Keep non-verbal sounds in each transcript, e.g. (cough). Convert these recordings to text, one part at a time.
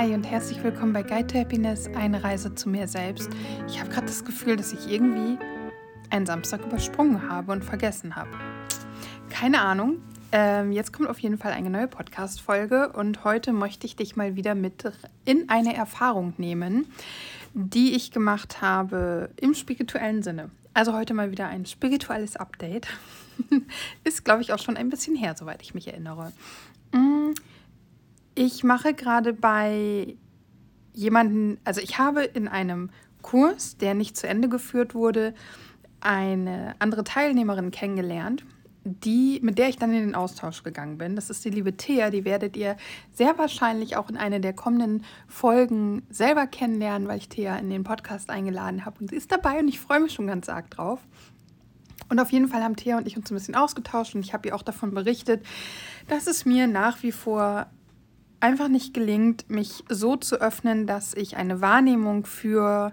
Hi und herzlich willkommen bei Guide to Happiness, eine Reise zu mir selbst. Ich habe gerade das Gefühl, dass ich irgendwie einen Samstag übersprungen habe und vergessen habe. Keine Ahnung. Ähm, jetzt kommt auf jeden Fall eine neue Podcast-Folge und heute möchte ich dich mal wieder mit in eine Erfahrung nehmen, die ich gemacht habe im spirituellen Sinne. Also heute mal wieder ein spirituelles Update. (laughs) Ist, glaube ich, auch schon ein bisschen her, soweit ich mich erinnere. Mm, ich mache gerade bei jemanden, also ich habe in einem Kurs, der nicht zu Ende geführt wurde, eine andere Teilnehmerin kennengelernt, die, mit der ich dann in den Austausch gegangen bin. Das ist die liebe Thea, die werdet ihr sehr wahrscheinlich auch in einer der kommenden Folgen selber kennenlernen, weil ich Thea in den Podcast eingeladen habe und sie ist dabei und ich freue mich schon ganz arg drauf. Und auf jeden Fall haben Thea und ich uns ein bisschen ausgetauscht und ich habe ihr auch davon berichtet, dass es mir nach wie vor einfach nicht gelingt, mich so zu öffnen, dass ich eine Wahrnehmung für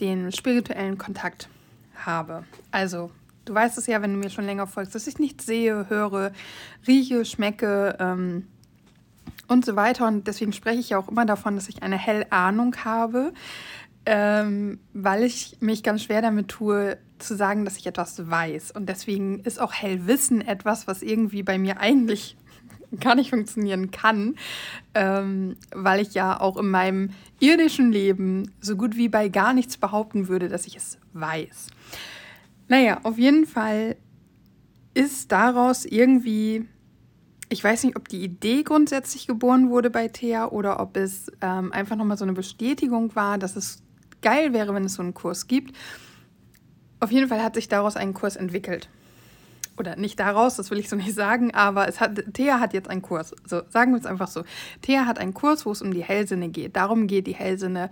den spirituellen Kontakt habe. Also, du weißt es ja, wenn du mir schon länger folgst, dass ich nichts sehe, höre, rieche, schmecke ähm, und so weiter. Und deswegen spreche ich ja auch immer davon, dass ich eine Hellahnung habe, ähm, weil ich mich ganz schwer damit tue, zu sagen, dass ich etwas weiß. Und deswegen ist auch Hellwissen etwas, was irgendwie bei mir eigentlich gar nicht funktionieren kann, ähm, weil ich ja auch in meinem irdischen Leben so gut wie bei gar nichts behaupten würde, dass ich es weiß. Naja, auf jeden Fall ist daraus irgendwie, ich weiß nicht, ob die Idee grundsätzlich geboren wurde bei Thea oder ob es ähm, einfach nochmal so eine Bestätigung war, dass es geil wäre, wenn es so einen Kurs gibt. Auf jeden Fall hat sich daraus ein Kurs entwickelt oder nicht daraus, das will ich so nicht sagen, aber es hat, Thea hat jetzt einen Kurs. So, sagen wir es einfach so. Thea hat einen Kurs, wo es um die Hellsinne geht. Darum geht, die Hellsinne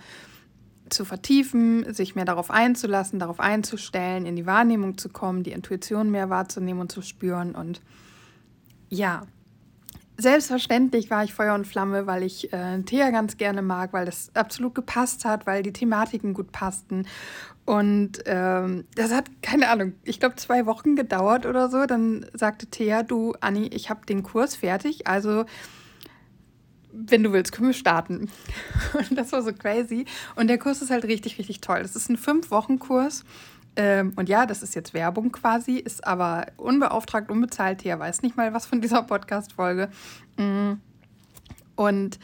zu vertiefen, sich mehr darauf einzulassen, darauf einzustellen, in die Wahrnehmung zu kommen, die Intuition mehr wahrzunehmen und zu spüren. Und ja, selbstverständlich war ich Feuer und Flamme, weil ich äh, Thea ganz gerne mag, weil das absolut gepasst hat, weil die Thematiken gut passten. Und ähm, das hat, keine Ahnung, ich glaube zwei Wochen gedauert oder so. Dann sagte Thea, du, Anni, ich habe den Kurs fertig, also wenn du willst, können wir starten. (laughs) Und das war so crazy. Und der Kurs ist halt richtig, richtig toll. Das ist ein Fünf-Wochen-Kurs. Ähm, und ja, das ist jetzt Werbung quasi, ist aber unbeauftragt, unbezahlt. Thea weiß nicht mal was von dieser Podcast-Folge. Mm. Und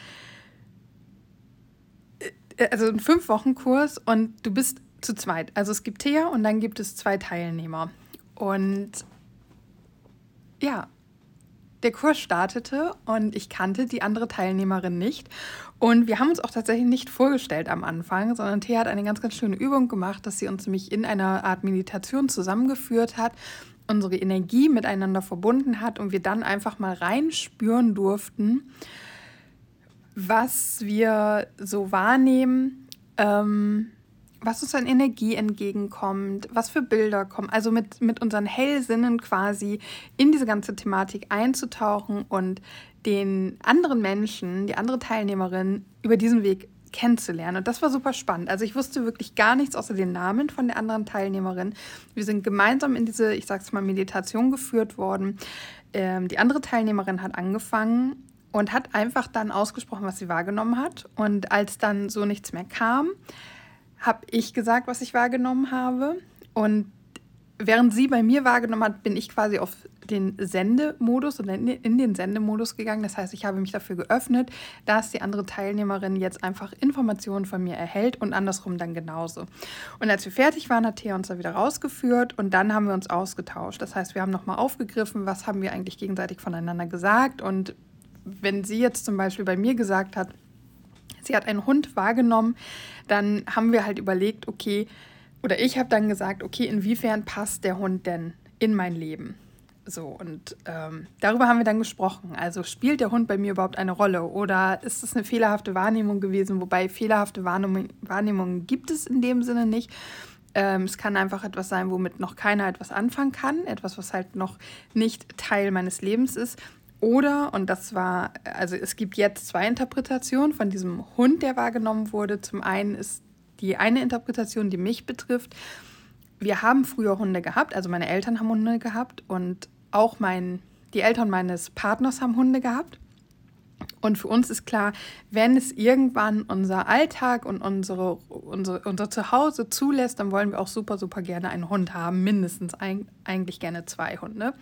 äh, also ein Fünf-Wochen-Kurs und du bist zu zweit. Also es gibt Thea und dann gibt es zwei Teilnehmer. Und ja, der Kurs startete und ich kannte die andere Teilnehmerin nicht. Und wir haben uns auch tatsächlich nicht vorgestellt am Anfang, sondern Thea hat eine ganz, ganz schöne Übung gemacht, dass sie uns nämlich in einer Art Meditation zusammengeführt hat, unsere Energie miteinander verbunden hat und wir dann einfach mal reinspüren durften, was wir so wahrnehmen. Ähm, was uns an Energie entgegenkommt, was für Bilder kommen. Also mit, mit unseren Hellsinnen quasi in diese ganze Thematik einzutauchen und den anderen Menschen, die andere Teilnehmerin über diesen Weg kennenzulernen. Und das war super spannend. Also ich wusste wirklich gar nichts außer den Namen von der anderen Teilnehmerin. Wir sind gemeinsam in diese, ich sag's mal, Meditation geführt worden. Ähm, die andere Teilnehmerin hat angefangen und hat einfach dann ausgesprochen, was sie wahrgenommen hat. Und als dann so nichts mehr kam, habe ich gesagt, was ich wahrgenommen habe. Und während sie bei mir wahrgenommen hat, bin ich quasi auf den Sendemodus oder in den Sendemodus gegangen. Das heißt, ich habe mich dafür geöffnet, dass die andere Teilnehmerin jetzt einfach Informationen von mir erhält und andersrum dann genauso. Und als wir fertig waren, hat Thea uns da wieder rausgeführt und dann haben wir uns ausgetauscht. Das heißt, wir haben nochmal aufgegriffen, was haben wir eigentlich gegenseitig voneinander gesagt. Und wenn sie jetzt zum Beispiel bei mir gesagt hat, sie hat einen Hund wahrgenommen, dann haben wir halt überlegt, okay, oder ich habe dann gesagt, okay, inwiefern passt der Hund denn in mein Leben? So, und ähm, darüber haben wir dann gesprochen. Also spielt der Hund bei mir überhaupt eine Rolle oder ist es eine fehlerhafte Wahrnehmung gewesen? Wobei fehlerhafte Wahrnehmung, Wahrnehmungen gibt es in dem Sinne nicht. Ähm, es kann einfach etwas sein, womit noch keiner etwas anfangen kann, etwas, was halt noch nicht Teil meines Lebens ist. Oder, und das war, also es gibt jetzt zwei Interpretationen von diesem Hund, der wahrgenommen wurde. Zum einen ist die eine Interpretation, die mich betrifft. Wir haben früher Hunde gehabt, also meine Eltern haben Hunde gehabt und auch mein, die Eltern meines Partners haben Hunde gehabt. Und für uns ist klar, wenn es irgendwann unser Alltag und unsere, unsere, unser Zuhause zulässt, dann wollen wir auch super, super gerne einen Hund haben. Mindestens ein, eigentlich gerne zwei Hunde.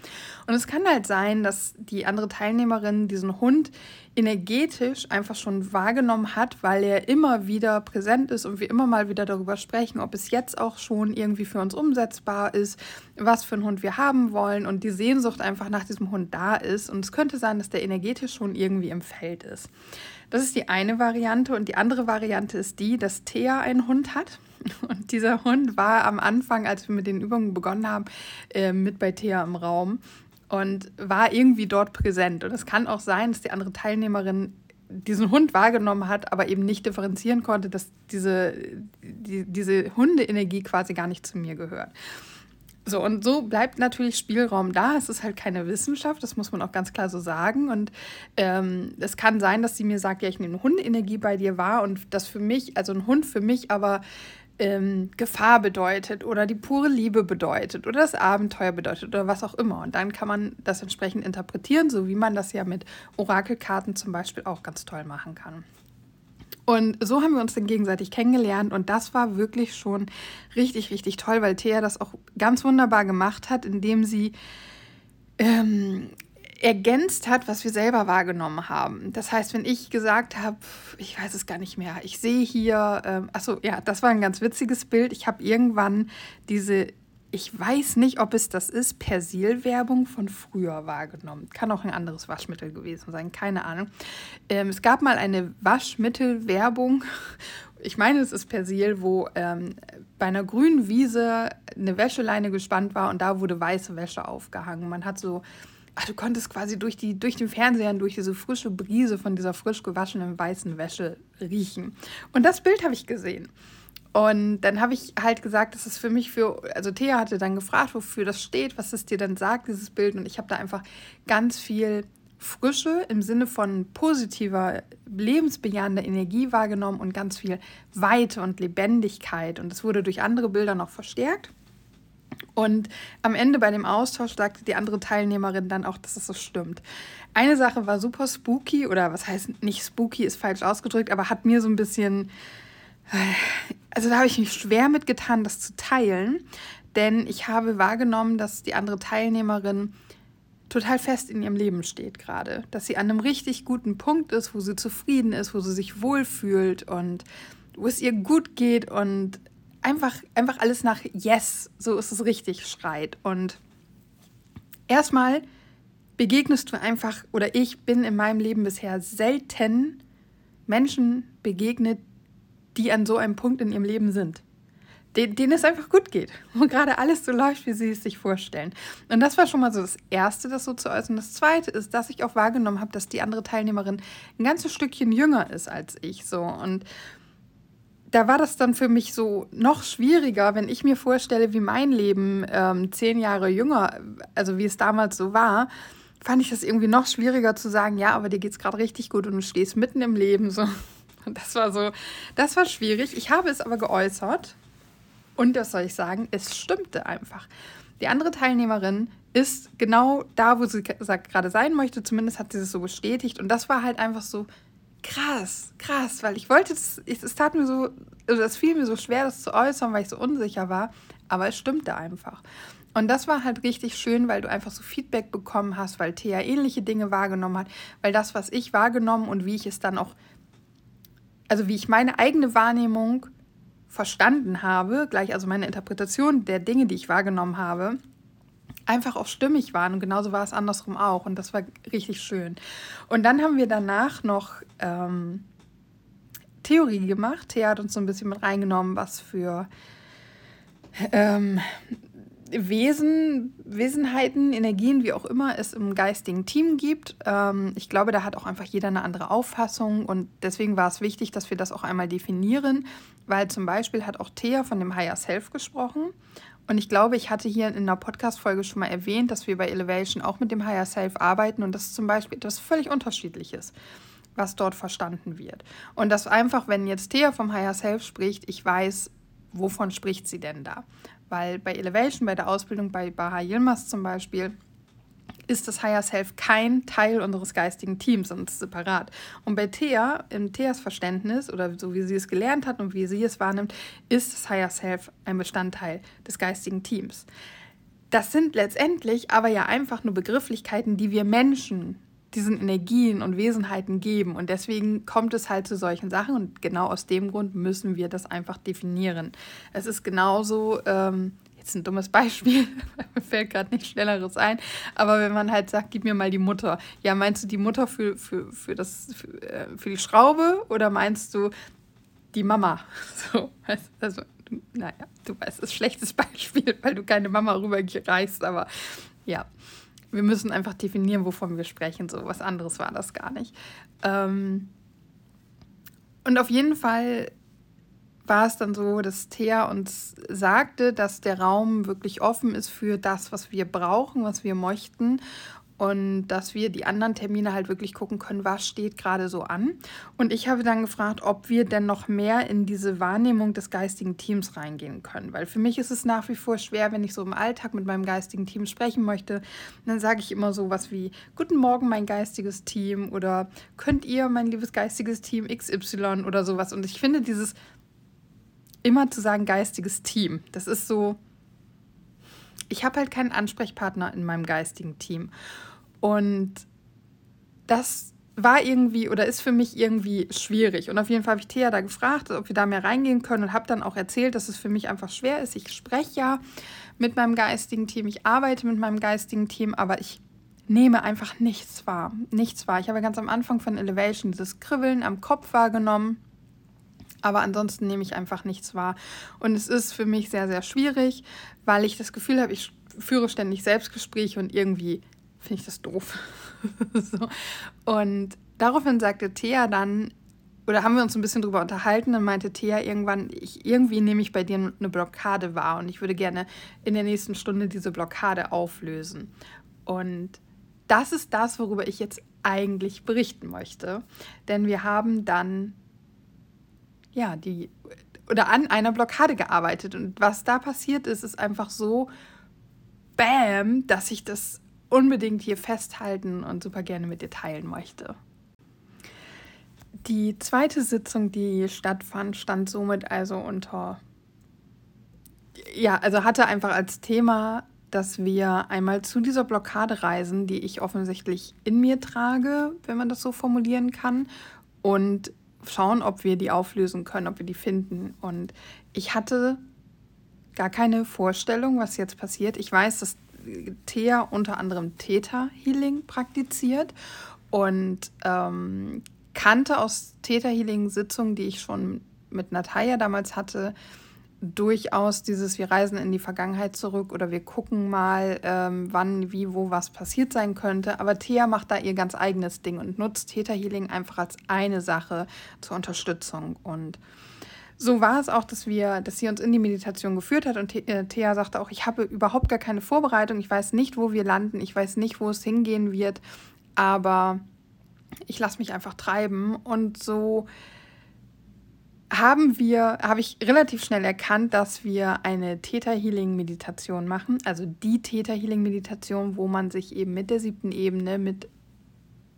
Und es kann halt sein, dass die andere Teilnehmerin diesen Hund energetisch einfach schon wahrgenommen hat, weil er immer wieder präsent ist und wir immer mal wieder darüber sprechen, ob es jetzt auch schon irgendwie für uns umsetzbar ist, was für einen Hund wir haben wollen und die Sehnsucht einfach nach diesem Hund da ist. Und es könnte sein, dass der energetisch schon irgendwie im Feld ist. Das ist die eine Variante und die andere Variante ist die, dass Thea einen Hund hat. (laughs) Und dieser Hund war am Anfang, als wir mit den Übungen begonnen haben, äh, mit bei Thea im Raum und war irgendwie dort präsent. Und es kann auch sein, dass die andere Teilnehmerin diesen Hund wahrgenommen hat, aber eben nicht differenzieren konnte, dass diese, die, diese Hundeenergie quasi gar nicht zu mir gehört. So, und so bleibt natürlich Spielraum da. Es ist halt keine Wissenschaft, das muss man auch ganz klar so sagen. Und ähm, es kann sein, dass sie mir sagt, ja, ich nehme Hundeenergie bei dir wahr und das für mich, also ein Hund für mich aber ähm, Gefahr bedeutet oder die pure Liebe bedeutet oder das Abenteuer bedeutet oder was auch immer. Und dann kann man das entsprechend interpretieren, so wie man das ja mit Orakelkarten zum Beispiel auch ganz toll machen kann. Und so haben wir uns dann gegenseitig kennengelernt und das war wirklich schon richtig, richtig toll, weil Thea das auch ganz wunderbar gemacht hat, indem sie ähm, ergänzt hat, was wir selber wahrgenommen haben. Das heißt, wenn ich gesagt habe, ich weiß es gar nicht mehr, ich sehe hier, ähm, achso, ja, das war ein ganz witziges Bild. Ich habe irgendwann diese, ich weiß nicht, ob es das ist, Persil-Werbung von früher wahrgenommen. Kann auch ein anderes Waschmittel gewesen sein, keine Ahnung. Ähm, es gab mal eine Waschmittel-Werbung. (laughs) Ich meine, es ist Persil, wo ähm, bei einer grünen Wiese eine Wäscheleine gespannt war und da wurde weiße Wäsche aufgehangen. Man hat so ach, du konntest quasi durch, die, durch den Fernseher, durch diese frische Brise von dieser frisch gewaschenen weißen Wäsche riechen. Und das Bild habe ich gesehen. Und dann habe ich halt gesagt, das ist für mich für, also Thea hatte dann gefragt, wofür das steht, was es dir dann sagt, dieses Bild. Und ich habe da einfach ganz viel Frische im Sinne von positiver, lebensbejahender Energie wahrgenommen und ganz viel Weite und Lebendigkeit. Und es wurde durch andere Bilder noch verstärkt. Und am Ende bei dem Austausch sagte die andere Teilnehmerin dann auch, dass es so stimmt. Eine Sache war super spooky, oder was heißt nicht spooky, ist falsch ausgedrückt, aber hat mir so ein bisschen. Also da habe ich mich schwer mitgetan, das zu teilen, denn ich habe wahrgenommen, dass die andere Teilnehmerin total fest in ihrem Leben steht gerade. Dass sie an einem richtig guten Punkt ist, wo sie zufrieden ist, wo sie sich wohlfühlt und wo es ihr gut geht und einfach, einfach alles nach Yes, so ist es richtig, schreit. Und erstmal begegnest du einfach, oder ich bin in meinem Leben bisher selten Menschen begegnet, die an so einem Punkt in ihrem Leben sind. Denen es einfach gut geht, (laughs) wo gerade alles so läuft, wie sie es sich vorstellen. Und das war schon mal so das Erste, das so zu äußern. Das Zweite ist, dass ich auch wahrgenommen habe, dass die andere Teilnehmerin ein ganzes Stückchen jünger ist als ich. So. Und da war das dann für mich so noch schwieriger, wenn ich mir vorstelle, wie mein Leben ähm, zehn Jahre jünger, also wie es damals so war, fand ich das irgendwie noch schwieriger zu sagen, ja, aber dir geht es gerade richtig gut und du stehst mitten im Leben. So. Und das war so, das war schwierig. Ich habe es aber geäußert und das soll ich sagen, es stimmte einfach. Die andere Teilnehmerin ist genau da, wo sie gerade sein möchte. Zumindest hat sie es so bestätigt. Und das war halt einfach so, krass, krass, weil ich wollte das, es tat mir so, also es fiel mir so schwer, das zu äußern, weil ich so unsicher war, aber es stimmte einfach. Und das war halt richtig schön, weil du einfach so Feedback bekommen hast, weil Thea ähnliche Dinge wahrgenommen hat, weil das, was ich wahrgenommen und wie ich es dann auch, also wie ich meine eigene Wahrnehmung verstanden habe, gleich also meine Interpretation der Dinge, die ich wahrgenommen habe, einfach auch stimmig waren. Und genauso war es andersrum auch. Und das war richtig schön. Und dann haben wir danach noch ähm, Theorie gemacht. Thea hat uns so ein bisschen mit reingenommen, was für ähm, Wesen, Wesenheiten, Energien, wie auch immer es im geistigen Team gibt. Ähm, ich glaube, da hat auch einfach jeder eine andere Auffassung und deswegen war es wichtig, dass wir das auch einmal definieren, weil zum Beispiel hat auch Thea von dem Higher Self gesprochen und ich glaube, ich hatte hier in einer Podcast-Folge schon mal erwähnt, dass wir bei Elevation auch mit dem Higher Self arbeiten und das ist zum Beispiel etwas völlig Unterschiedliches, was dort verstanden wird. Und das einfach, wenn jetzt Thea vom Higher Self spricht, ich weiß, wovon spricht sie denn da? Weil bei Elevation, bei der Ausbildung bei Baha Yilmaz zum Beispiel, ist das Higher Self kein Teil unseres geistigen Teams, sondern separat. Und bei Thea, im Theas Verständnis oder so wie sie es gelernt hat und wie sie es wahrnimmt, ist das Higher Self ein Bestandteil des geistigen Teams. Das sind letztendlich aber ja einfach nur Begrifflichkeiten, die wir Menschen diesen Energien und Wesenheiten geben. Und deswegen kommt es halt zu solchen Sachen. Und genau aus dem Grund müssen wir das einfach definieren. Es ist genauso, ähm, jetzt ein dummes Beispiel, (laughs) mir fällt gerade nichts Schnelleres ein, aber wenn man halt sagt, gib mir mal die Mutter, ja, meinst du die Mutter für, für, für, das, für, äh, für die Schraube oder meinst du die Mama? (laughs) So, also, naja, du weißt, es ist ein schlechtes (laughs) Beispiel, weil du keine Mama rüberreichst, aber ja, wir müssen einfach definieren, wovon wir sprechen. So was anderes war das gar nicht. Ähm und auf jeden Fall war es dann so, dass Thea uns sagte, dass der Raum wirklich offen ist für das, was wir brauchen, was wir möchten und dass wir die anderen Termine halt wirklich gucken können, was steht gerade so an. Und ich habe dann gefragt, ob wir denn noch mehr in diese Wahrnehmung des geistigen Teams reingehen können, weil für mich ist es nach wie vor schwer, wenn ich so im Alltag mit meinem geistigen Team sprechen möchte, dann sage ich immer so was wie Guten Morgen, mein geistiges Team oder könnt ihr, mein liebes geistiges Team XY oder sowas. Und ich finde dieses immer zu sagen geistiges Team, das ist so ich habe halt keinen Ansprechpartner in meinem geistigen Team. Und das war irgendwie oder ist für mich irgendwie schwierig. Und auf jeden Fall habe ich Thea da gefragt, ob wir da mehr reingehen können und habe dann auch erzählt, dass es für mich einfach schwer ist. Ich spreche ja mit meinem geistigen Team, ich arbeite mit meinem geistigen Team, aber ich nehme einfach nichts wahr. Nichts wahr. Ich habe ganz am Anfang von Elevation dieses Kribbeln am Kopf wahrgenommen. Aber ansonsten nehme ich einfach nichts wahr. Und es ist für mich sehr, sehr schwierig, weil ich das Gefühl habe, ich führe ständig Selbstgespräche und irgendwie finde ich das doof. (laughs) so. Und daraufhin sagte Thea dann, oder haben wir uns ein bisschen drüber unterhalten, dann meinte Thea irgendwann, ich, irgendwie nehme ich bei dir eine Blockade wahr und ich würde gerne in der nächsten Stunde diese Blockade auflösen. Und das ist das, worüber ich jetzt eigentlich berichten möchte. Denn wir haben dann ja, die oder an einer Blockade gearbeitet. Und was da passiert ist, ist einfach so bam, dass ich das unbedingt hier festhalten und super gerne mit dir teilen möchte. Die zweite Sitzung, die stattfand, stand somit also unter, ja, also hatte einfach als Thema, dass wir einmal zu dieser Blockade reisen, die ich offensichtlich in mir trage, wenn man das so formulieren kann, und schauen, ob wir die auflösen können, ob wir die finden. Und ich hatte gar keine Vorstellung, was jetzt passiert. Ich weiß, dass Thea unter anderem Theta-Healing praktiziert und ähm, kannte aus Theta-Healing-Sitzungen, die ich schon mit Natalia damals hatte, durchaus dieses, wir reisen in die Vergangenheit zurück oder wir gucken mal, ähm, wann, wie, wo was passiert sein könnte. Aber Thea macht da ihr ganz eigenes Ding und nutzt Theta Healing einfach als eine Sache zur Unterstützung. Und so war es auch, dass wir, dass sie uns in die Meditation geführt hat. Und äh, Thea sagte auch, ich habe überhaupt gar keine Vorbereitung, ich weiß nicht, wo wir landen, ich weiß nicht, wo es hingehen wird, aber ich lasse mich einfach treiben. Und so haben wir, habe ich relativ schnell erkannt, dass wir eine Theta Healing Meditation machen, also die Theta Healing Meditation, wo man sich eben mit der siebten Ebene, mit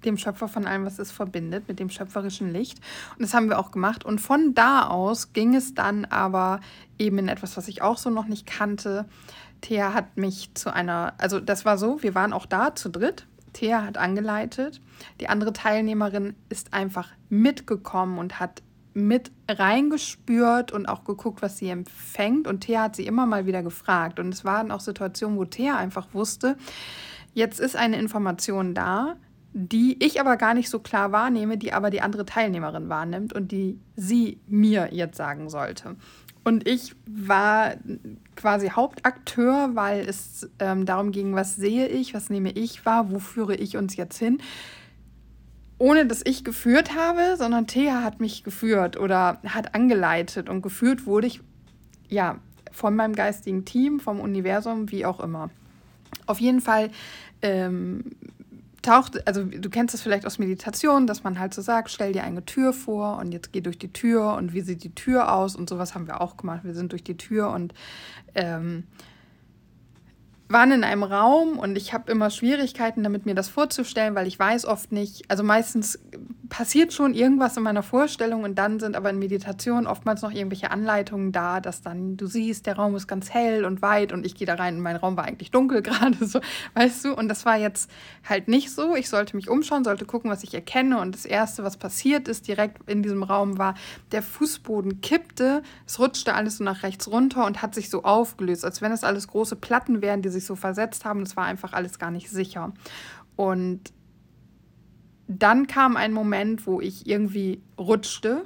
dem Schöpfer von allem, was es verbindet, mit dem schöpferischen Licht. Und das haben wir auch gemacht. Und von da aus ging es dann aber eben in etwas, was ich auch so noch nicht kannte. Thea hat mich zu einer, also das war so, wir waren auch da zu dritt. Thea hat angeleitet. Die andere Teilnehmerin ist einfach mitgekommen und hat mit reingespürt und auch geguckt, was sie empfängt. Und Thea hat sie immer mal wieder gefragt. Und es waren auch Situationen, wo Thea einfach wusste, jetzt ist eine Information da, die ich aber gar nicht so klar wahrnehme, die aber die andere Teilnehmerin wahrnimmt und die sie mir jetzt sagen sollte. Und ich war quasi Hauptakteur, weil es ähm, darum ging, was sehe ich, was nehme ich wahr, wo führe ich uns jetzt hin ohne dass ich geführt habe, sondern Thea hat mich geführt oder hat angeleitet und geführt wurde ich, ja, von meinem geistigen Team, vom Universum, wie auch immer. Auf jeden Fall ähm, taucht, also du kennst das vielleicht aus Meditation, dass man halt so sagt, stell dir eine Tür vor und jetzt geh durch die Tür und wie sieht die Tür aus und sowas haben wir auch gemacht. Wir sind durch die Tür und ähm, waren in einem Raum und ich habe immer Schwierigkeiten damit, mir das vorzustellen, weil ich weiß oft nicht, also meistens passiert schon irgendwas in meiner Vorstellung und dann sind aber in Meditation oftmals noch irgendwelche Anleitungen da, dass dann du siehst, der Raum ist ganz hell und weit und ich gehe da rein und mein Raum war eigentlich dunkel (laughs) gerade so, weißt du, und das war jetzt halt nicht so. Ich sollte mich umschauen, sollte gucken, was ich erkenne und das erste, was passiert ist direkt in diesem Raum war, der Fußboden kippte, es rutschte alles so nach rechts runter und hat sich so aufgelöst, als wenn es alles große Platten wären, die sich so versetzt haben. Es war einfach alles gar nicht sicher. Und dann kam ein Moment, wo ich irgendwie rutschte.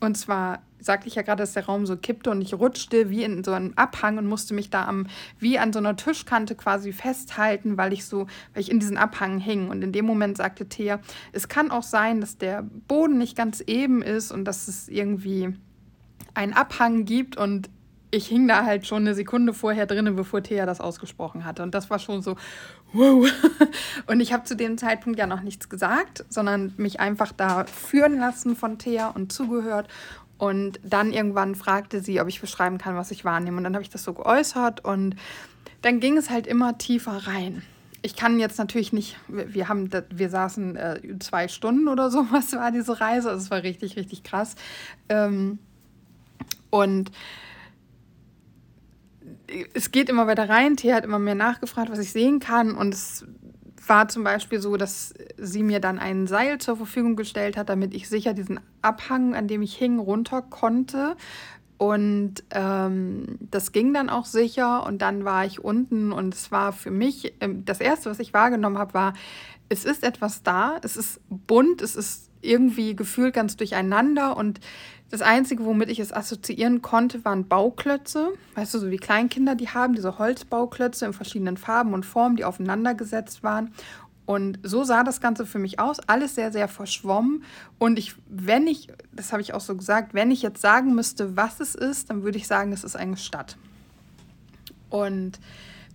Und zwar sagte ich ja gerade, dass der Raum so kippte und ich rutschte wie in so einen Abhang und musste mich da am, wie an so einer Tischkante quasi festhalten, weil ich so, weil ich in diesen Abhang hing. Und in dem Moment sagte Thea, es kann auch sein, dass der Boden nicht ganz eben ist und dass es irgendwie einen Abhang gibt und ich hing da halt schon eine Sekunde vorher drinnen, bevor Thea das ausgesprochen hatte. Und das war schon so, wow. (laughs) Und ich habe zu dem Zeitpunkt ja noch nichts gesagt, sondern mich einfach da führen lassen von Thea und zugehört. Und dann irgendwann fragte sie, ob ich beschreiben kann, was ich wahrnehme. Und dann habe ich das so geäußert und dann ging es halt immer tiefer rein. Ich kann jetzt natürlich nicht, wir haben, wir saßen äh, zwei Stunden oder (laughs) so, was war diese Reise. Also es war richtig, richtig krass. Ähm, und es geht immer weiter rein. Thea hat immer mehr nachgefragt, was ich sehen kann. Und es war zum Beispiel so, dass sie mir dann ein Seil zur Verfügung gestellt hat, damit ich sicher diesen Abhang, an dem ich hing, runter konnte. Und ähm, das ging dann auch sicher. Und dann war ich unten und es war für mich, ähm, das Erste, was ich wahrgenommen habe, war, es ist etwas da, es ist bunt, es ist irgendwie gefühlt ganz durcheinander und das Einzige, womit ich es assoziieren konnte, waren Bauklötze. Weißt du, so wie Kleinkinder die haben, diese Holzbauklötze in verschiedenen Farben und Formen, die aufeinander gesetzt waren. Und so sah das Ganze für mich aus. Alles sehr, sehr verschwommen. Und ich, wenn ich, das habe ich auch so gesagt, wenn ich jetzt sagen müsste, was es ist, dann würde ich sagen, es ist eine Stadt. Und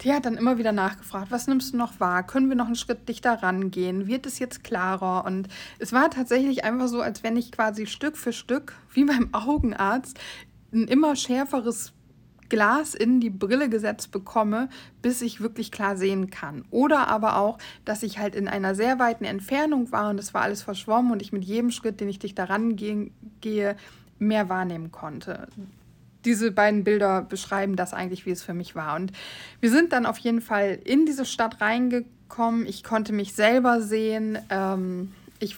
die hat dann immer wieder nachgefragt, was nimmst du noch wahr? Können wir noch einen Schritt dichter rangehen? Wird es jetzt klarer? Und es war tatsächlich einfach so, als wenn ich quasi Stück für Stück, wie beim Augenarzt, ein immer schärferes Glas in die Brille gesetzt bekomme, bis ich wirklich klar sehen kann. Oder aber auch, dass ich halt in einer sehr weiten Entfernung war und es war alles verschwommen und ich mit jedem Schritt, den ich dichter rangehe, mehr wahrnehmen konnte diese beiden Bilder beschreiben das eigentlich, wie es für mich war. Und wir sind dann auf jeden Fall in diese Stadt reingekommen. Ich konnte mich selber sehen. Ähm, ich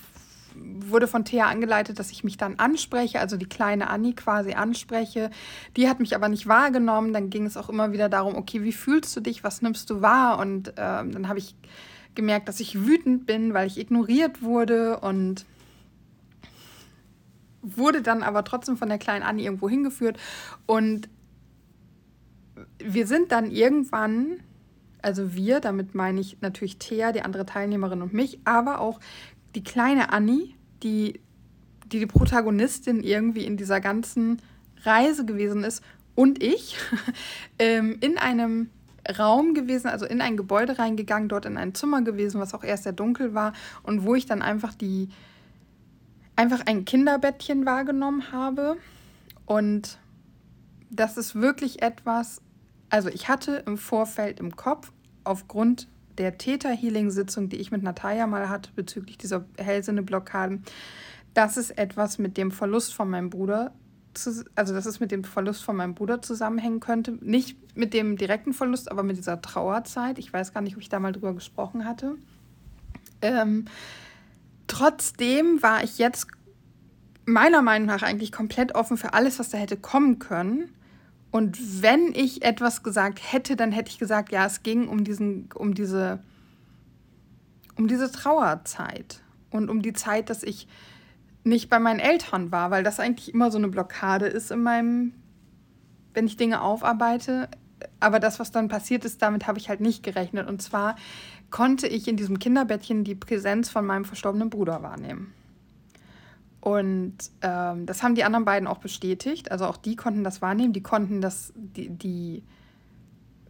wurde von Thea angeleitet, dass ich mich dann anspreche, also die kleine Annie quasi anspreche. Die hat mich aber nicht wahrgenommen. Dann ging es auch immer wieder darum, okay, wie fühlst du dich, was nimmst du wahr? Und ähm, dann habe ich gemerkt, dass ich wütend bin, weil ich ignoriert wurde und wurde dann aber trotzdem von der kleinen Annie irgendwo hingeführt. Und wir sind dann irgendwann, also wir, damit meine ich natürlich Thea, die andere Teilnehmerin und mich, aber auch die kleine Annie, die die, die Protagonistin irgendwie in dieser ganzen Reise gewesen ist und ich, (laughs) ähm, in einem Raum gewesen, also in ein Gebäude reingegangen, dort in ein Zimmer gewesen, was auch erst sehr dunkel war und wo ich dann einfach die einfach ein Kinderbettchen wahrgenommen habe. Und das ist wirklich etwas, also ich hatte im Vorfeld im Kopf aufgrund der Täter-Healing-Sitzung, die ich mit Natalia mal hatte bezüglich dieser Hellsinne-Blockaden, dass es etwas mit dem Verlust von meinem Bruder, zu, also dass es mit dem Verlust von meinem Bruder zusammenhängen könnte. Nicht mit dem direkten Verlust, aber mit dieser Trauerzeit. Ich weiß gar nicht, ob ich da mal drüber gesprochen hatte. Ähm, Trotzdem war ich jetzt meiner Meinung nach eigentlich komplett offen für alles, was da hätte kommen können. Und wenn ich etwas gesagt hätte, dann hätte ich gesagt, ja, es ging um diesen, um diese, um diese Trauerzeit und um die Zeit, dass ich nicht bei meinen Eltern war, weil das eigentlich immer so eine Blockade ist in meinem, wenn ich Dinge aufarbeite. Aber das, was dann passiert ist, damit habe ich halt nicht gerechnet. Und zwar konnte ich in diesem Kinderbettchen die Präsenz von meinem verstorbenen Bruder wahrnehmen. Und ähm, das haben die anderen beiden auch bestätigt. Also auch die konnten das wahrnehmen. Die konnten das, die, die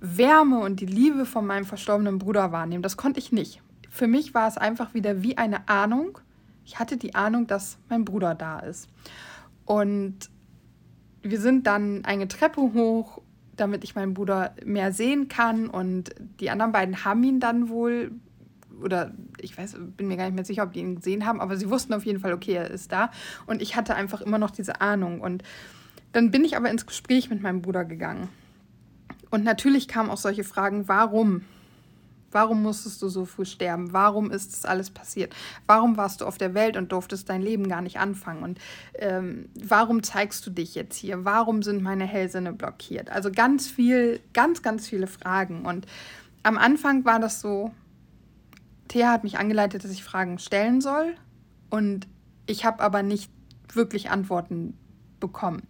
Wärme und die Liebe von meinem verstorbenen Bruder wahrnehmen. Das konnte ich nicht. Für mich war es einfach wieder wie eine Ahnung. Ich hatte die Ahnung, dass mein Bruder da ist. Und wir sind dann eine Treppe hoch damit ich meinen Bruder mehr sehen kann. Und die anderen beiden haben ihn dann wohl, oder ich weiß, bin mir gar nicht mehr sicher, ob die ihn gesehen haben, aber sie wussten auf jeden Fall, okay, er ist da. Und ich hatte einfach immer noch diese Ahnung. Und dann bin ich aber ins Gespräch mit meinem Bruder gegangen. Und natürlich kamen auch solche Fragen, warum? Warum musstest du so früh sterben? Warum ist das alles passiert? Warum warst du auf der Welt und durftest dein Leben gar nicht anfangen? Und ähm, warum zeigst du dich jetzt hier? Warum sind meine Hellsinne blockiert? Also ganz viel, ganz, ganz viele Fragen. Und am Anfang war das so, Thea hat mich angeleitet, dass ich Fragen stellen soll. Und ich habe aber nicht wirklich Antworten bekommen.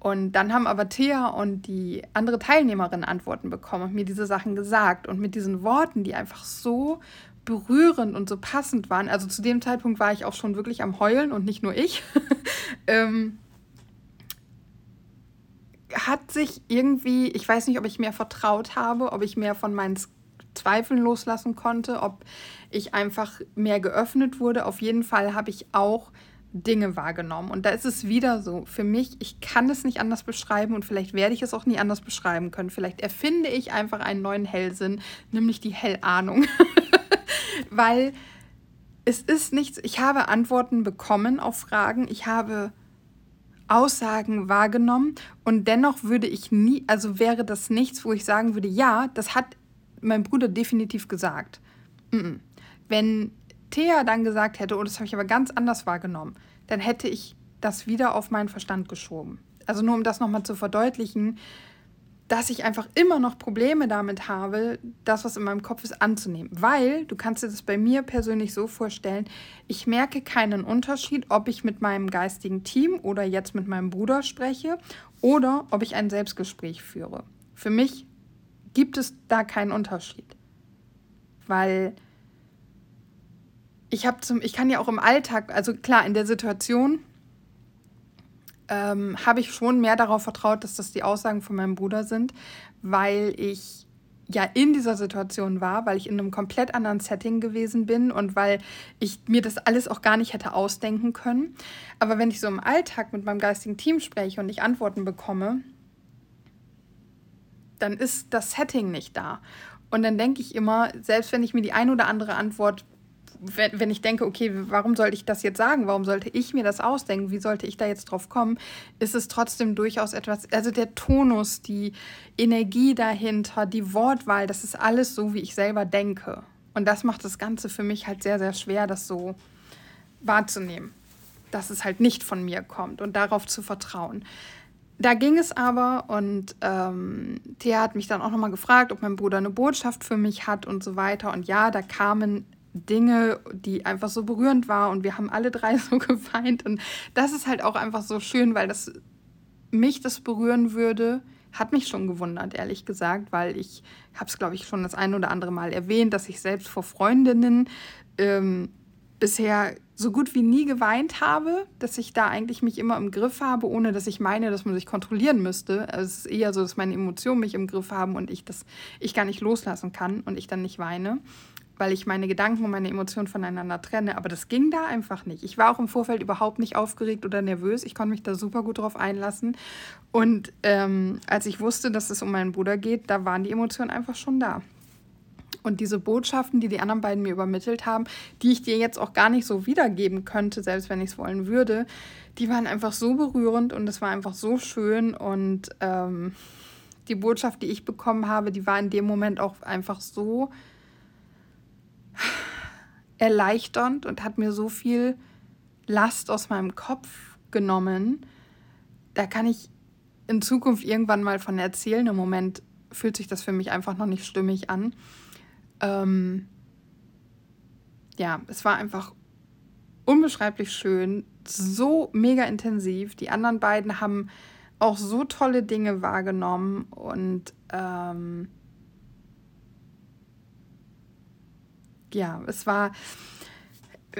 Und dann haben aber Thea und die andere Teilnehmerin Antworten bekommen und mir diese Sachen gesagt. Und mit diesen Worten, die einfach so berührend und so passend waren, also zu dem Zeitpunkt war ich auch schon wirklich am Heulen und nicht nur ich, (laughs) ähm, hat sich irgendwie, ich weiß nicht, ob ich mehr vertraut habe, ob ich mehr von meinen Zweifeln loslassen konnte, ob ich einfach mehr geöffnet wurde. Auf jeden Fall habe ich auch Dinge wahrgenommen. Und da ist es wieder so, für mich, ich kann es nicht anders beschreiben und vielleicht werde ich es auch nie anders beschreiben können. Vielleicht erfinde ich einfach einen neuen Hellsinn, nämlich die Hellahnung. (laughs) Weil es ist nichts, ich habe Antworten bekommen auf Fragen, ich habe Aussagen wahrgenommen und dennoch würde ich nie, also wäre das nichts, wo ich sagen würde, ja, das hat mein Bruder definitiv gesagt. Wenn Thea dann gesagt hätte, oh, das habe ich aber ganz anders wahrgenommen, dann hätte ich das wieder auf meinen Verstand geschoben. Also nur um das nochmal zu verdeutlichen, dass ich einfach immer noch Probleme damit habe, das, was in meinem Kopf ist, anzunehmen. Weil, du kannst dir das bei mir persönlich so vorstellen, ich merke keinen Unterschied, ob ich mit meinem geistigen Team oder jetzt mit meinem Bruder spreche oder ob ich ein Selbstgespräch führe. Für mich gibt es da keinen Unterschied. Weil ich habe zum, ich kann ja auch im Alltag, also klar, in der Situation ähm, habe ich schon mehr darauf vertraut, dass das die Aussagen von meinem Bruder sind, weil ich ja in dieser Situation war, weil ich in einem komplett anderen Setting gewesen bin und weil ich mir das alles auch gar nicht hätte ausdenken können. Aber wenn ich so im Alltag mit meinem geistigen Team spreche und ich Antworten bekomme, dann ist das Setting nicht da. Und dann denke ich immer, selbst wenn ich mir die ein oder andere Antwort wenn, ich denke, okay, warum sollte ich das jetzt sagen? Warum sollte ich mir das ausdenken? Wie sollte ich da jetzt drauf kommen? Ist es trotzdem durchaus etwas, also der Tonus, die Energie dahinter, die Wortwahl, das ist alles so, wie ich selber denke. Und das macht das Ganze für mich halt sehr, sehr schwer, das so wahrzunehmen. Dass es halt nicht von mir kommt und darauf zu vertrauen. Da ging es aber und ähm, Thea hat mich dann auch nochmal gefragt, ob mein Bruder eine Botschaft für mich hat und so weiter. Und ja, da kamen Dinge, die einfach so berührend war und wir haben alle drei (laughs) so geweint und das ist halt auch einfach so schön, weil das mich das berühren würde, hat mich schon gewundert, ehrlich gesagt, weil ich habe es, glaube ich, schon das ein oder andere Mal erwähnt, dass ich selbst vor Freundinnen ähm, bisher so gut wie nie geweint habe, dass ich da eigentlich mich immer im Griff habe, ohne dass ich meine, dass man sich kontrollieren müsste. Also es ist eher so, dass meine Emotionen mich im Griff haben und ich das ich gar nicht loslassen kann und ich dann nicht weine weil ich meine Gedanken und meine Emotionen voneinander trenne. Aber das ging da einfach nicht. Ich war auch im Vorfeld überhaupt nicht aufgeregt oder nervös. Ich konnte mich da super gut drauf einlassen. Und ähm, als ich wusste, dass es um meinen Bruder geht, da waren die Emotionen einfach schon da. Und diese Botschaften, die die anderen beiden mir übermittelt haben, die ich dir jetzt auch gar nicht so wiedergeben könnte, selbst wenn ich es wollen würde, die waren einfach so berührend und es war einfach so schön. Und ähm, die Botschaft, die ich bekommen habe, die war in dem Moment auch einfach so erleichternd und hat mir so viel Last aus meinem Kopf genommen. Da kann ich in Zukunft irgendwann mal von erzählen. Im Moment fühlt sich das für mich einfach noch nicht stimmig an. Ähm ja, es war einfach unbeschreiblich schön, so mega intensiv. Die anderen beiden haben auch so tolle Dinge wahrgenommen und ähm ja, es war,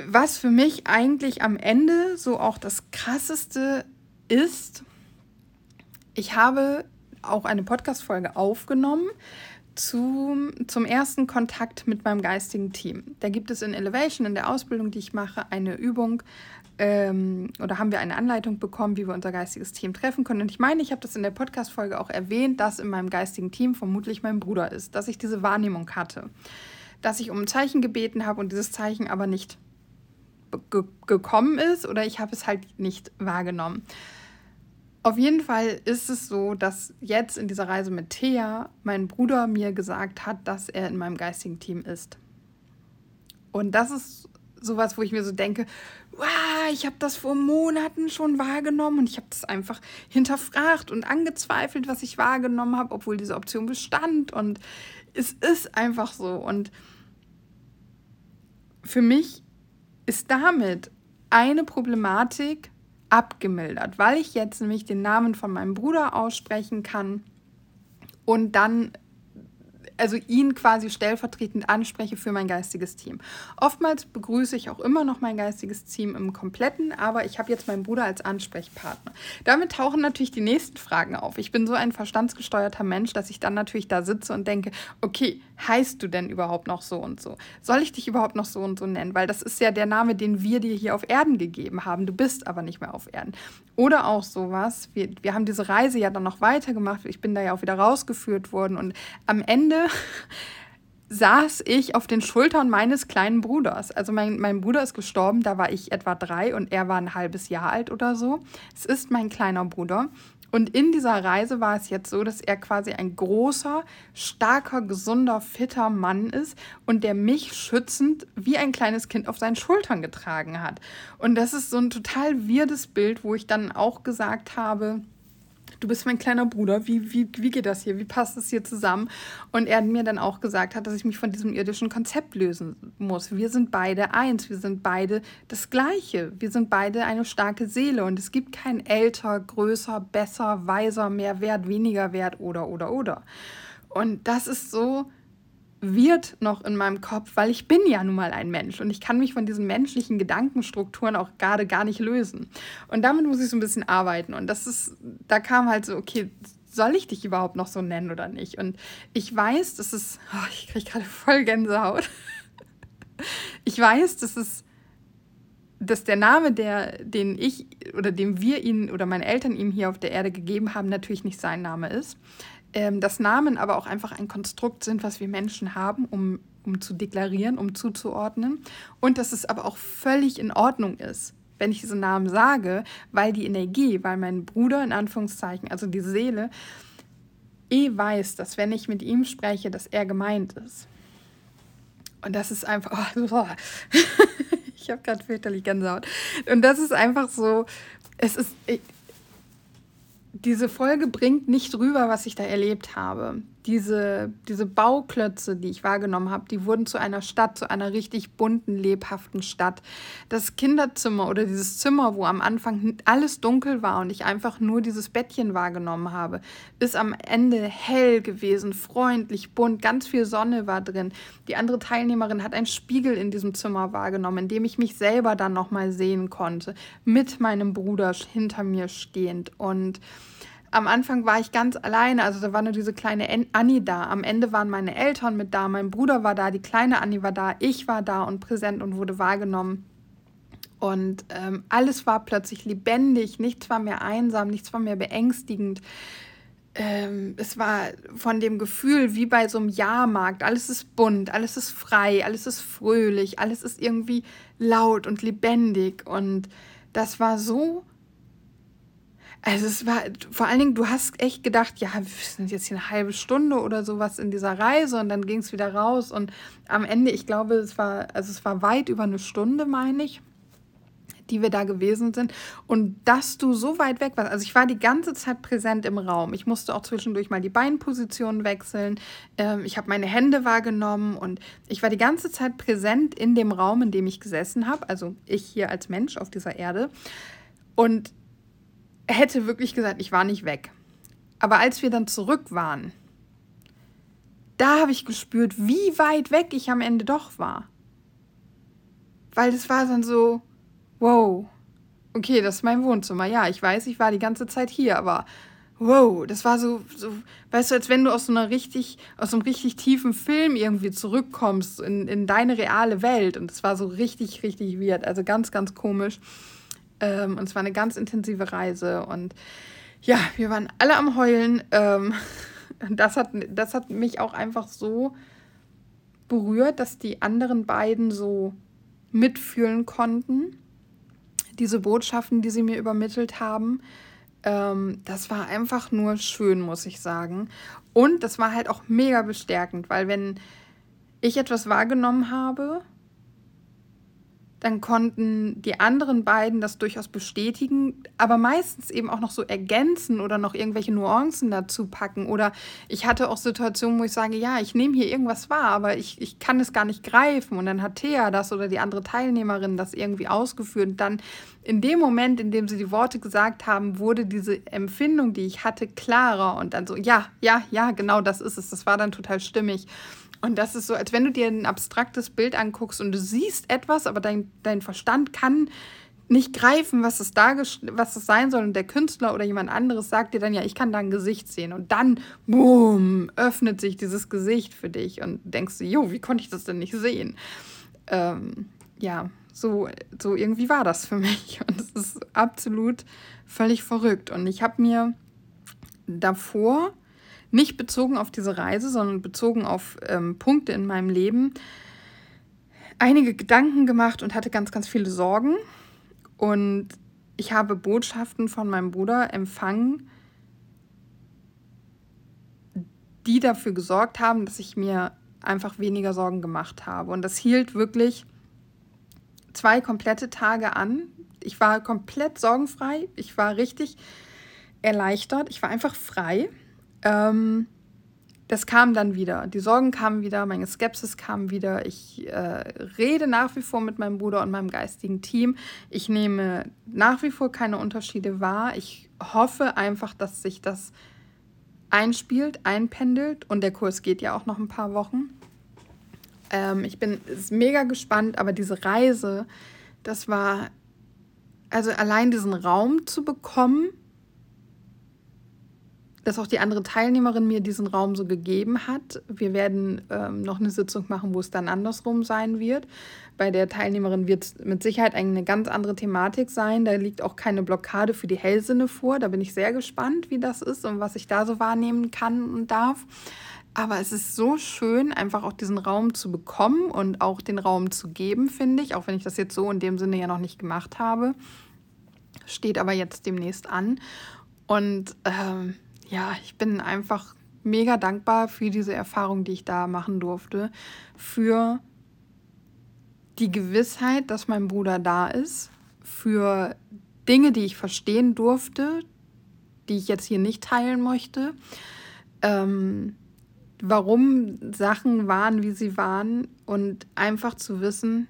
was für mich eigentlich am Ende so auch das Krasseste ist, ich habe auch eine Podcast-Folge aufgenommen zum, zum ersten Kontakt mit meinem geistigen Team. Da gibt es in Elevation, in der Ausbildung, die ich mache, eine Übung ähm, oder haben wir eine Anleitung bekommen, wie wir unser geistiges Team treffen können. Und ich meine, ich habe das in der Podcast-Folge auch erwähnt, dass in meinem geistigen Team vermutlich mein Bruder ist, dass ich diese Wahrnehmung hatte, dass ich um ein Zeichen gebeten habe und dieses Zeichen aber nicht ge gekommen ist oder ich habe es halt nicht wahrgenommen. Auf jeden Fall ist es so, dass jetzt in dieser Reise mit Thea mein Bruder mir gesagt hat, dass er in meinem geistigen Team ist. Und das ist sowas, wo ich mir so denke, wow, ich habe das vor Monaten schon wahrgenommen und ich habe das einfach hinterfragt und angezweifelt, was ich wahrgenommen habe, obwohl diese Option bestand. Und es ist einfach so. Und für mich ist damit eine Problematik abgemildert, weil ich jetzt nämlich den Namen von meinem Bruder aussprechen kann und dann also ihn quasi stellvertretend anspreche für mein geistiges Team. Oftmals begrüße ich auch immer noch mein geistiges Team im Kompletten, aber ich habe jetzt meinen Bruder als Ansprechpartner. Damit tauchen natürlich die nächsten Fragen auf. Ich bin so ein verstandsgesteuerter Mensch, dass ich dann natürlich da sitze und denke, okay, heißt du denn überhaupt noch so und so? Soll ich dich überhaupt noch so und so nennen? Weil das ist ja der Name, den wir dir hier auf Erden gegeben haben. Du bist aber nicht mehr auf Erden. Oder auch sowas, wir, wir haben diese Reise ja dann noch weitergemacht. Ich bin da ja auch wieder rausgeführt worden und am Ende (laughs) saß ich auf den Schultern meines kleinen Bruders. Also mein, mein Bruder ist gestorben, da war ich etwa drei und er war ein halbes Jahr alt oder so. Es ist mein kleiner Bruder. Und in dieser Reise war es jetzt so, dass er quasi ein großer, starker, gesunder, fitter Mann ist und der mich schützend wie ein kleines Kind auf seinen Schultern getragen hat. Und das ist so ein total wirdes Bild, wo ich dann auch gesagt habe, du bist mein kleiner Bruder, wie, wie, wie geht das hier, wie passt das hier zusammen? Und er mir dann auch gesagt hat, dass ich mich von diesem irdischen Konzept lösen muss. Wir sind beide eins, wir sind beide das Gleiche, wir sind beide eine starke Seele und es gibt kein älter, größer, besser, weiser, mehr wert, weniger wert oder, oder, oder. Und das ist so wird noch in meinem Kopf, weil ich bin ja nun mal ein Mensch und ich kann mich von diesen menschlichen Gedankenstrukturen auch gerade gar nicht lösen. Und damit muss ich so ein bisschen arbeiten. Und das ist, da kam halt so, okay, soll ich dich überhaupt noch so nennen oder nicht? Und ich weiß, das ist, oh, ich kriege gerade voll Gänsehaut. ich weiß, dass es, dass der Name, der, den ich oder dem wir ihn oder meine Eltern ihm hier auf der Erde gegeben haben, natürlich nicht sein Name ist ähm, dass Namen aber auch einfach ein Konstrukt sind, was wir Menschen haben, um, um zu deklarieren, um zuzuordnen. Und dass es aber auch völlig in Ordnung ist, wenn ich diese Namen sage, weil die Energie, weil mein Bruder in Anführungszeichen, also die Seele, eh weiß, dass wenn ich mit ihm spreche, dass er gemeint ist. Und das ist einfach, oh, (laughs) ich habe gerade fürchterlich Gänsehaut. Und das ist einfach so, es ist, diese Folge bringt nicht rüber, was ich da erlebt habe diese, diese Bauklötze, die ich wahrgenommen habe, die wurden zu einer Stadt, zu einer richtig bunten, lebhaften Stadt. Das Kinderzimmer oder dieses Zimmer, wo am Anfang alles dunkel war und ich einfach nur dieses Bettchen wahrgenommen habe, ist am Ende hell gewesen, freundlich, bunt, ganz viel Sonne war drin. Die andere Teilnehmerin hat einen Spiegel in diesem Zimmer wahrgenommen, in dem ich mich selber dann nochmal sehen konnte, mit meinem Bruder hinter mir stehend und am Anfang war ich ganz alleine, also da war nur diese kleine Annie da. Am Ende waren meine Eltern mit da, mein Bruder war da, die kleine Annie war da, ich war da und präsent und wurde wahrgenommen. Und ähm, alles war plötzlich lebendig, nichts war mehr einsam, nichts war mehr beängstigend. Ähm, es war von dem Gefühl wie bei so einem Jahrmarkt, alles ist bunt, alles ist frei, alles ist fröhlich, alles ist irgendwie laut und lebendig. Und das war so also es war vor allen Dingen, du hast echt gedacht, ja, wir sind jetzt hier eine halbe Stunde oder sowas in dieser Reise und dann ging es wieder raus und am Ende, ich glaube, es war, also es war weit über eine Stunde, meine ich, die wir da gewesen sind und dass du so weit weg warst. Also ich war die ganze Zeit präsent im Raum. Ich musste auch zwischendurch mal die Beinposition wechseln. Ähm, ich habe meine Hände wahrgenommen und ich war die ganze Zeit präsent in dem Raum, in dem ich gesessen habe. Also ich hier als Mensch auf dieser Erde. Und hätte wirklich gesagt, ich war nicht weg. Aber als wir dann zurück waren, da habe ich gespürt, wie weit weg ich am Ende doch war. Weil es war dann so, wow, okay, das ist mein Wohnzimmer. Ja, ich weiß, ich war die ganze Zeit hier, aber wow, das war so, so, weißt du, als wenn du aus so einer richtig, aus so einem richtig tiefen Film irgendwie zurückkommst in, in deine reale Welt. Und es war so richtig, richtig weird. Also ganz, ganz komisch. Ähm, und es war eine ganz intensive Reise. Und ja, wir waren alle am Heulen. Ähm, (laughs) das, hat, das hat mich auch einfach so berührt, dass die anderen beiden so mitfühlen konnten. Diese Botschaften, die sie mir übermittelt haben. Ähm, das war einfach nur schön, muss ich sagen. Und das war halt auch mega bestärkend, weil wenn ich etwas wahrgenommen habe, dann konnten die anderen beiden das durchaus bestätigen, aber meistens eben auch noch so ergänzen oder noch irgendwelche Nuancen dazu packen. Oder ich hatte auch Situationen, wo ich sage, ja, ich nehme hier irgendwas wahr, aber ich, ich kann es gar nicht greifen. Und dann hat Thea das oder die andere Teilnehmerin das irgendwie ausgeführt. Und dann in dem Moment, in dem sie die Worte gesagt haben, wurde diese Empfindung, die ich hatte, klarer. Und dann so, ja, ja, ja, genau das ist es. Das war dann total stimmig. Und das ist so, als wenn du dir ein abstraktes Bild anguckst und du siehst etwas, aber dein, dein Verstand kann nicht greifen, was es, da, was es sein soll. Und der Künstler oder jemand anderes sagt dir dann, ja, ich kann da ein Gesicht sehen. Und dann, boom, öffnet sich dieses Gesicht für dich und denkst du, jo, wie konnte ich das denn nicht sehen? Ähm, ja, so, so irgendwie war das für (laughs) mich. Und es ist absolut völlig verrückt. Und ich habe mir davor nicht bezogen auf diese Reise, sondern bezogen auf ähm, Punkte in meinem Leben, einige Gedanken gemacht und hatte ganz, ganz viele Sorgen. Und ich habe Botschaften von meinem Bruder empfangen, die dafür gesorgt haben, dass ich mir einfach weniger Sorgen gemacht habe. Und das hielt wirklich zwei komplette Tage an. Ich war komplett sorgenfrei. Ich war richtig erleichtert. Ich war einfach frei. Ähm, das kam dann wieder. Die Sorgen kamen wieder, meine Skepsis kam wieder. Ich äh, rede nach wie vor mit meinem Bruder und meinem geistigen Team. Ich nehme nach wie vor keine Unterschiede wahr. Ich hoffe einfach, dass sich das einspielt, einpendelt. Und der Kurs geht ja auch noch ein paar Wochen. Ähm, ich bin mega gespannt, aber diese Reise, das war, also allein diesen Raum zu bekommen, dass auch die andere Teilnehmerin mir diesen Raum so gegeben hat. Wir werden ähm, noch eine Sitzung machen, wo es dann andersrum sein wird. Bei der Teilnehmerin wird es mit Sicherheit eine ganz andere Thematik sein. Da liegt auch keine Blockade für die Hellsinne vor. Da bin ich sehr gespannt, wie das ist und was ich da so wahrnehmen kann und darf. Aber es ist so schön, einfach auch diesen Raum zu bekommen und auch den Raum zu geben, finde ich. Auch wenn ich das jetzt so in dem Sinne ja noch nicht gemacht habe. Steht aber jetzt demnächst an. Und ähm, ja, ich bin einfach mega dankbar für diese Erfahrung, die ich da machen durfte, für die Gewissheit, dass mein Bruder da ist, für Dinge, die ich verstehen durfte, die ich jetzt hier nicht teilen möchte, ähm, warum Sachen waren, wie sie waren. Und einfach zu wissen,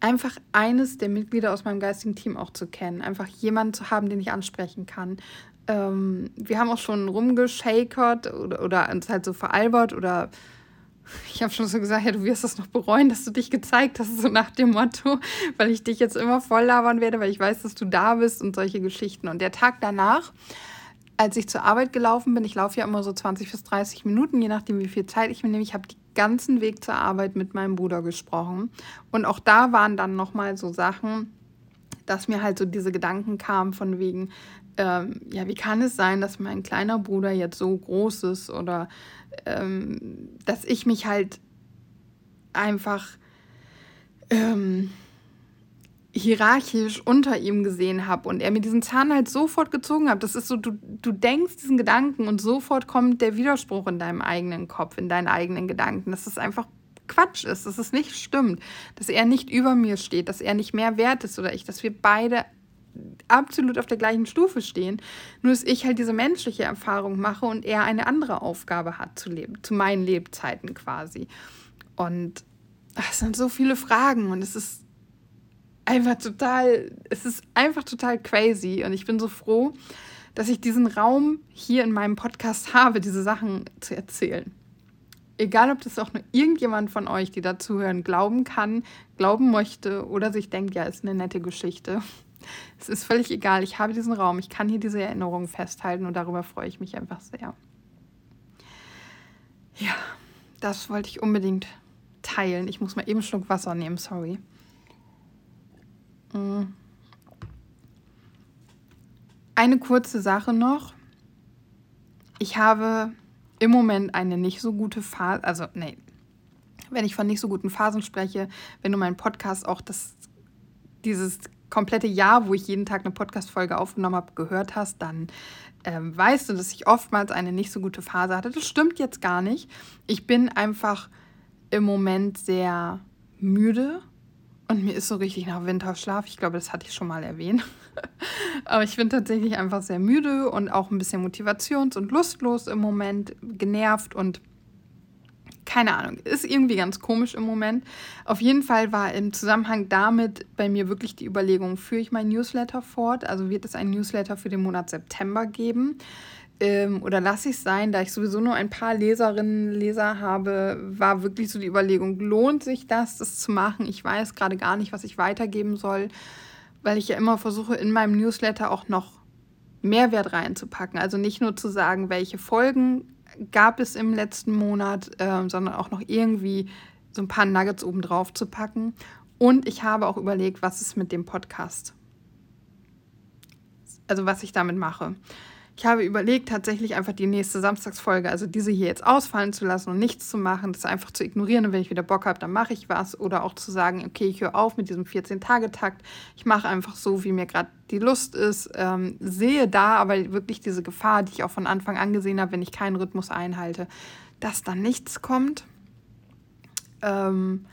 einfach eines der Mitglieder aus meinem geistigen Team auch zu kennen, einfach jemanden zu haben, den ich ansprechen kann, ähm, wir haben auch schon rumgeschakert oder, oder uns halt so veralbert oder (laughs) ich habe schon so gesagt, ja, du wirst das noch bereuen, dass du dich gezeigt hast, so nach dem Motto, weil ich dich jetzt immer voll labern werde, weil ich weiß, dass du da bist und solche Geschichten. Und der Tag danach, als ich zur Arbeit gelaufen bin, ich laufe ja immer so 20 bis 30 Minuten, je nachdem, wie viel Zeit ich mir nehme, ich habe den ganzen Weg zur Arbeit mit meinem Bruder gesprochen. Und auch da waren dann nochmal so Sachen, dass mir halt so diese Gedanken kamen von wegen, ähm, ja, wie kann es sein, dass mein kleiner Bruder jetzt so groß ist oder ähm, dass ich mich halt einfach ähm, hierarchisch unter ihm gesehen habe und er mir diesen Zahn halt sofort gezogen hat. Das ist so, du, du denkst diesen Gedanken und sofort kommt der Widerspruch in deinem eigenen Kopf, in deinen eigenen Gedanken. Das ist einfach Quatsch ist, dass es nicht stimmt, dass er nicht über mir steht, dass er nicht mehr wert ist oder ich, dass wir beide absolut auf der gleichen Stufe stehen. Nur dass ich halt diese menschliche Erfahrung mache und er eine andere Aufgabe hat zu leben, zu meinen Lebzeiten quasi. Und es sind so viele Fragen und es ist einfach total, es ist einfach total crazy und ich bin so froh, dass ich diesen Raum hier in meinem Podcast habe, diese Sachen zu erzählen. Egal, ob das auch nur irgendjemand von euch, die dazuhören, glauben kann, glauben möchte oder sich denkt, ja, ist eine nette Geschichte es ist völlig egal. Ich habe diesen Raum. Ich kann hier diese Erinnerungen festhalten und darüber freue ich mich einfach sehr. Ja, das wollte ich unbedingt teilen. Ich muss mal eben einen Schluck Wasser nehmen, sorry. Mm. Eine kurze Sache noch. Ich habe im Moment eine nicht so gute Phase, also nee, wenn ich von nicht so guten Phasen spreche, wenn du meinen Podcast auch das, dieses komplette Jahr, wo ich jeden Tag eine Podcast-Folge aufgenommen habe, gehört hast, dann ähm, weißt du, dass ich oftmals eine nicht so gute Phase hatte. Das stimmt jetzt gar nicht. Ich bin einfach im Moment sehr müde und mir ist so richtig nach Winterschlaf. Ich glaube, das hatte ich schon mal erwähnt. (laughs) Aber ich bin tatsächlich einfach sehr müde und auch ein bisschen motivations- und lustlos im Moment, genervt und keine Ahnung, ist irgendwie ganz komisch im Moment. Auf jeden Fall war im Zusammenhang damit bei mir wirklich die Überlegung, führe ich mein Newsletter fort? Also wird es ein Newsletter für den Monat September geben? ähm, oder lasse ich es sein, da ich sowieso nur ein paar Leserinnen, Leser habe, war wirklich so die Überlegung, lohnt sich das, das zu machen? Ich weiß gerade gar nicht, was ich weitergeben soll, weil ich ja immer versuche, in meinem Newsletter auch noch Mehrwert reinzupacken. Also nicht nur zu sagen, welche Folgen gab es im letzten Monat, äh, sondern auch noch irgendwie so ein paar Nuggets obendrauf zu packen. Und ich habe auch überlegt, was ist mit dem Podcast? Also was ich damit mache. Ich habe überlegt, tatsächlich einfach die nächste Samstagsfolge, also diese hier jetzt ausfallen zu lassen und nichts zu machen, das einfach zu ignorieren und wenn ich wieder Bock habe, dann mache ich was. Oder auch zu sagen, okay, ich höre auf mit diesem 14-Tage-Takt. Ich mache einfach so, wie mir gerade die Lust ist. Ähm, sehe da aber wirklich diese Gefahr, die ich auch von Anfang an gesehen habe, wenn ich keinen Rhythmus einhalte, dass dann nichts kommt. Ähm,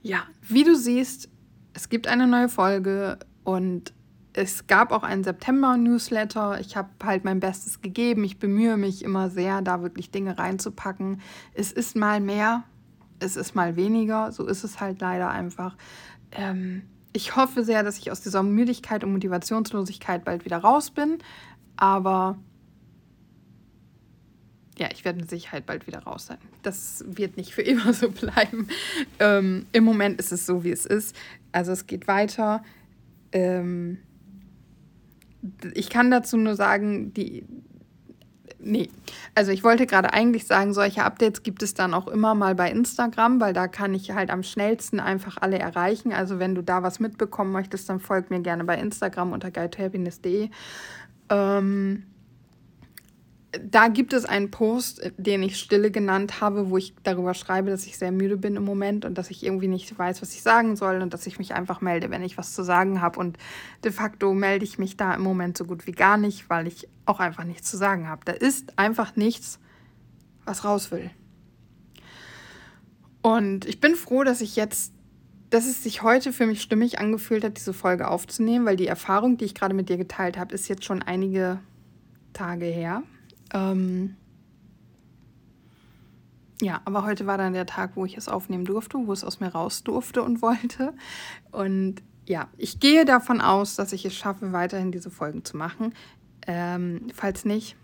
ja, wie du siehst, es gibt eine neue Folge und es gab auch einen September-Newsletter. Ich habe halt mein Bestes gegeben. Ich bemühe mich immer sehr, da wirklich Dinge reinzupacken. Es ist mal mehr, es ist mal weniger. So ist es halt leider einfach. Ähm, ich hoffe sehr, dass ich aus dieser Müdigkeit und Motivationslosigkeit bald wieder raus bin. Aber ja, ich werde mit Sicherheit bald wieder raus sein. Das wird nicht für (laughs) immer so bleiben. Ähm, Im Moment ist es so, wie es ist. Also es geht weiter. Ähm, ich kann dazu nur sagen, die. Nee, also ich wollte gerade eigentlich sagen, solche Updates gibt es dann auch immer mal bei Instagram, weil da kann ich halt am schnellsten einfach alle erreichen. Also wenn du da was mitbekommen möchtest, dann folg mir gerne bei Instagram unter guidetohappiness.de. Ähm, da gibt es einen Post, den ich Stille genannt habe, wo ich darüber schreibe, dass ich sehr müde bin im Moment und dass ich irgendwie nicht weiß, was ich sagen soll und dass ich mich einfach melde, wenn ich was zu sagen habe. Und de facto melde ich mich da im Moment so gut wie gar nicht, weil ich auch einfach nichts zu sagen habe. Da ist einfach nichts, was raus will. Und ich bin froh, dass ich jetzt, dass es sich heute für mich stimmig angefühlt hat, diese Folge aufzunehmen, weil die Erfahrung, die ich gerade mit dir geteilt habe, ist jetzt schon einige Tage her. Ähm ja, aber heute war dann der Tag, wo ich es aufnehmen durfte, wo es aus mir raus durfte und wollte. Und ja, ich gehe davon aus, dass ich es schaffe, weiterhin diese Folgen zu machen. Ähm, falls nicht,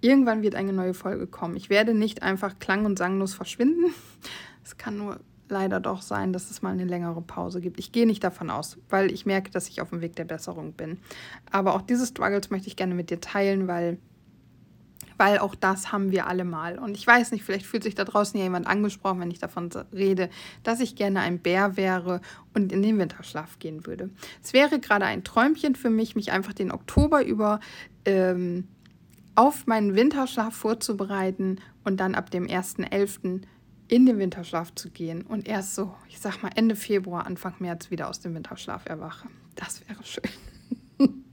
irgendwann wird eine neue Folge kommen. Ich werde nicht einfach klang- und sanglos verschwinden. (laughs) Es kann nur leider doch sein, dass es mal eine längere Pause gibt. Ich gehe nicht davon aus, weil ich merke, dass ich auf dem Weg der Besserung bin. Aber auch diese Struggles möchte ich gerne mit dir teilen, weil weil auch das haben wir alle mal. Und ich weiß nicht, vielleicht fühlt sich da draußen ja jemand angesprochen, wenn ich davon rede, dass ich gerne ein Bär wäre und in den Winterschlaf gehen würde. Es wäre gerade ein Träumchen für mich, mich einfach den Oktober über ähm, auf meinen Winterschlaf vorzubereiten und dann ab dem 1.11. in den Winterschlaf zu gehen und erst so, ich sag mal Ende Februar, Anfang März wieder aus dem Winterschlaf erwache. Das wäre schön. (laughs)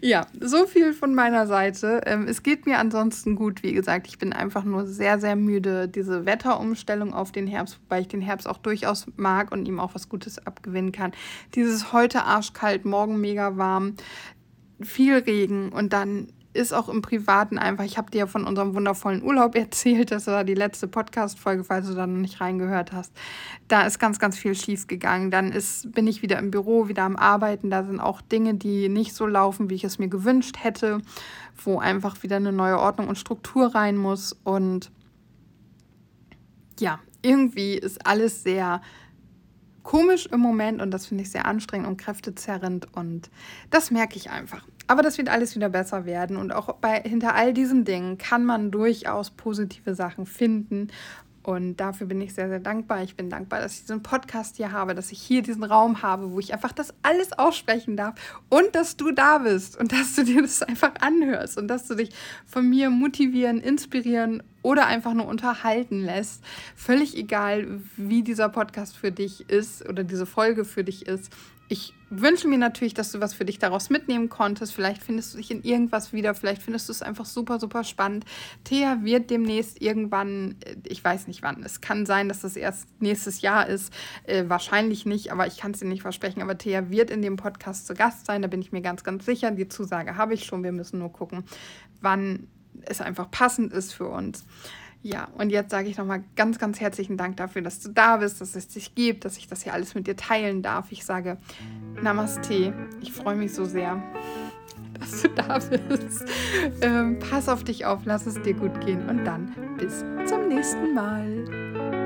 Ja, so viel von meiner Seite. Ähm, es geht mir ansonsten gut. Wie gesagt, ich bin einfach nur sehr, sehr müde. Diese Wetterumstellung auf den Herbst, wobei ich den Herbst auch durchaus mag und ihm auch was Gutes abgewinnen kann. Dieses heute arschkalt, morgen mega warm, viel Regen und dann ist auch im Privaten einfach, ich habe dir ja von unserem wundervollen Urlaub (laughs) erzählt, das war die letzte Podcast-Folge, falls du da noch nicht reingehört hast. Da ist ganz, ganz viel schief gegangen. Dann ist, bin ich wieder im Büro, wieder am Arbeiten. Da sind auch Dinge, die nicht so laufen, wie ich es mir gewünscht hätte, wo einfach wieder eine neue Ordnung und Struktur rein muss. Und ja, irgendwie ist alles sehr komisch im Moment und das finde ich sehr anstrengend und kräftezerrend und das merke ich einfach. Aber das wird alles wieder besser werden und auch bei, hinter all diesen Dingen kann man durchaus positive Sachen finden und dafür bin ich sehr, sehr dankbar. Ich bin dankbar, dass ich diesen Podcast hier habe, dass ich hier diesen Raum habe, wo ich einfach das alles aussprechen darf und dass du da bist und dass du dir das einfach anhörst und dass du dich von mir motivieren, inspirieren oder einfach nur unterhalten lässt. Völlig egal, wie dieser Podcast für dich ist oder diese Folge für dich ist ich wünsche mir natürlich, dass du was für dich daraus mitnehmen konntest. Vielleicht findest du dich in irgendwas wieder, vielleicht findest du es einfach super, super spannend. Thea wird demnächst irgendwann, äh, ich weiß nicht wann, es kann sein, dass das erst nächstes Jahr ist, äh, wahrscheinlich nicht, aber ich kann es dir nicht versprechen. Aber Thea wird in dem Podcast zu Gast sein, da bin ich mir ganz, ganz sicher. Die Zusage habe ich schon, wir müssen nur gucken, wann es einfach passend ist für uns. Ja, und jetzt sage ich nochmal ganz, ganz herzlichen Dank dafür, dass du da bist, dass es dich gibt, dass ich das hier alles mit dir teilen darf. Ich sage Namaste. Ich freue mich so sehr, (laughs) dass du da bist. Ähm, pass auf dich auf, lass es dir gut gehen und dann bis zum nächsten Mal.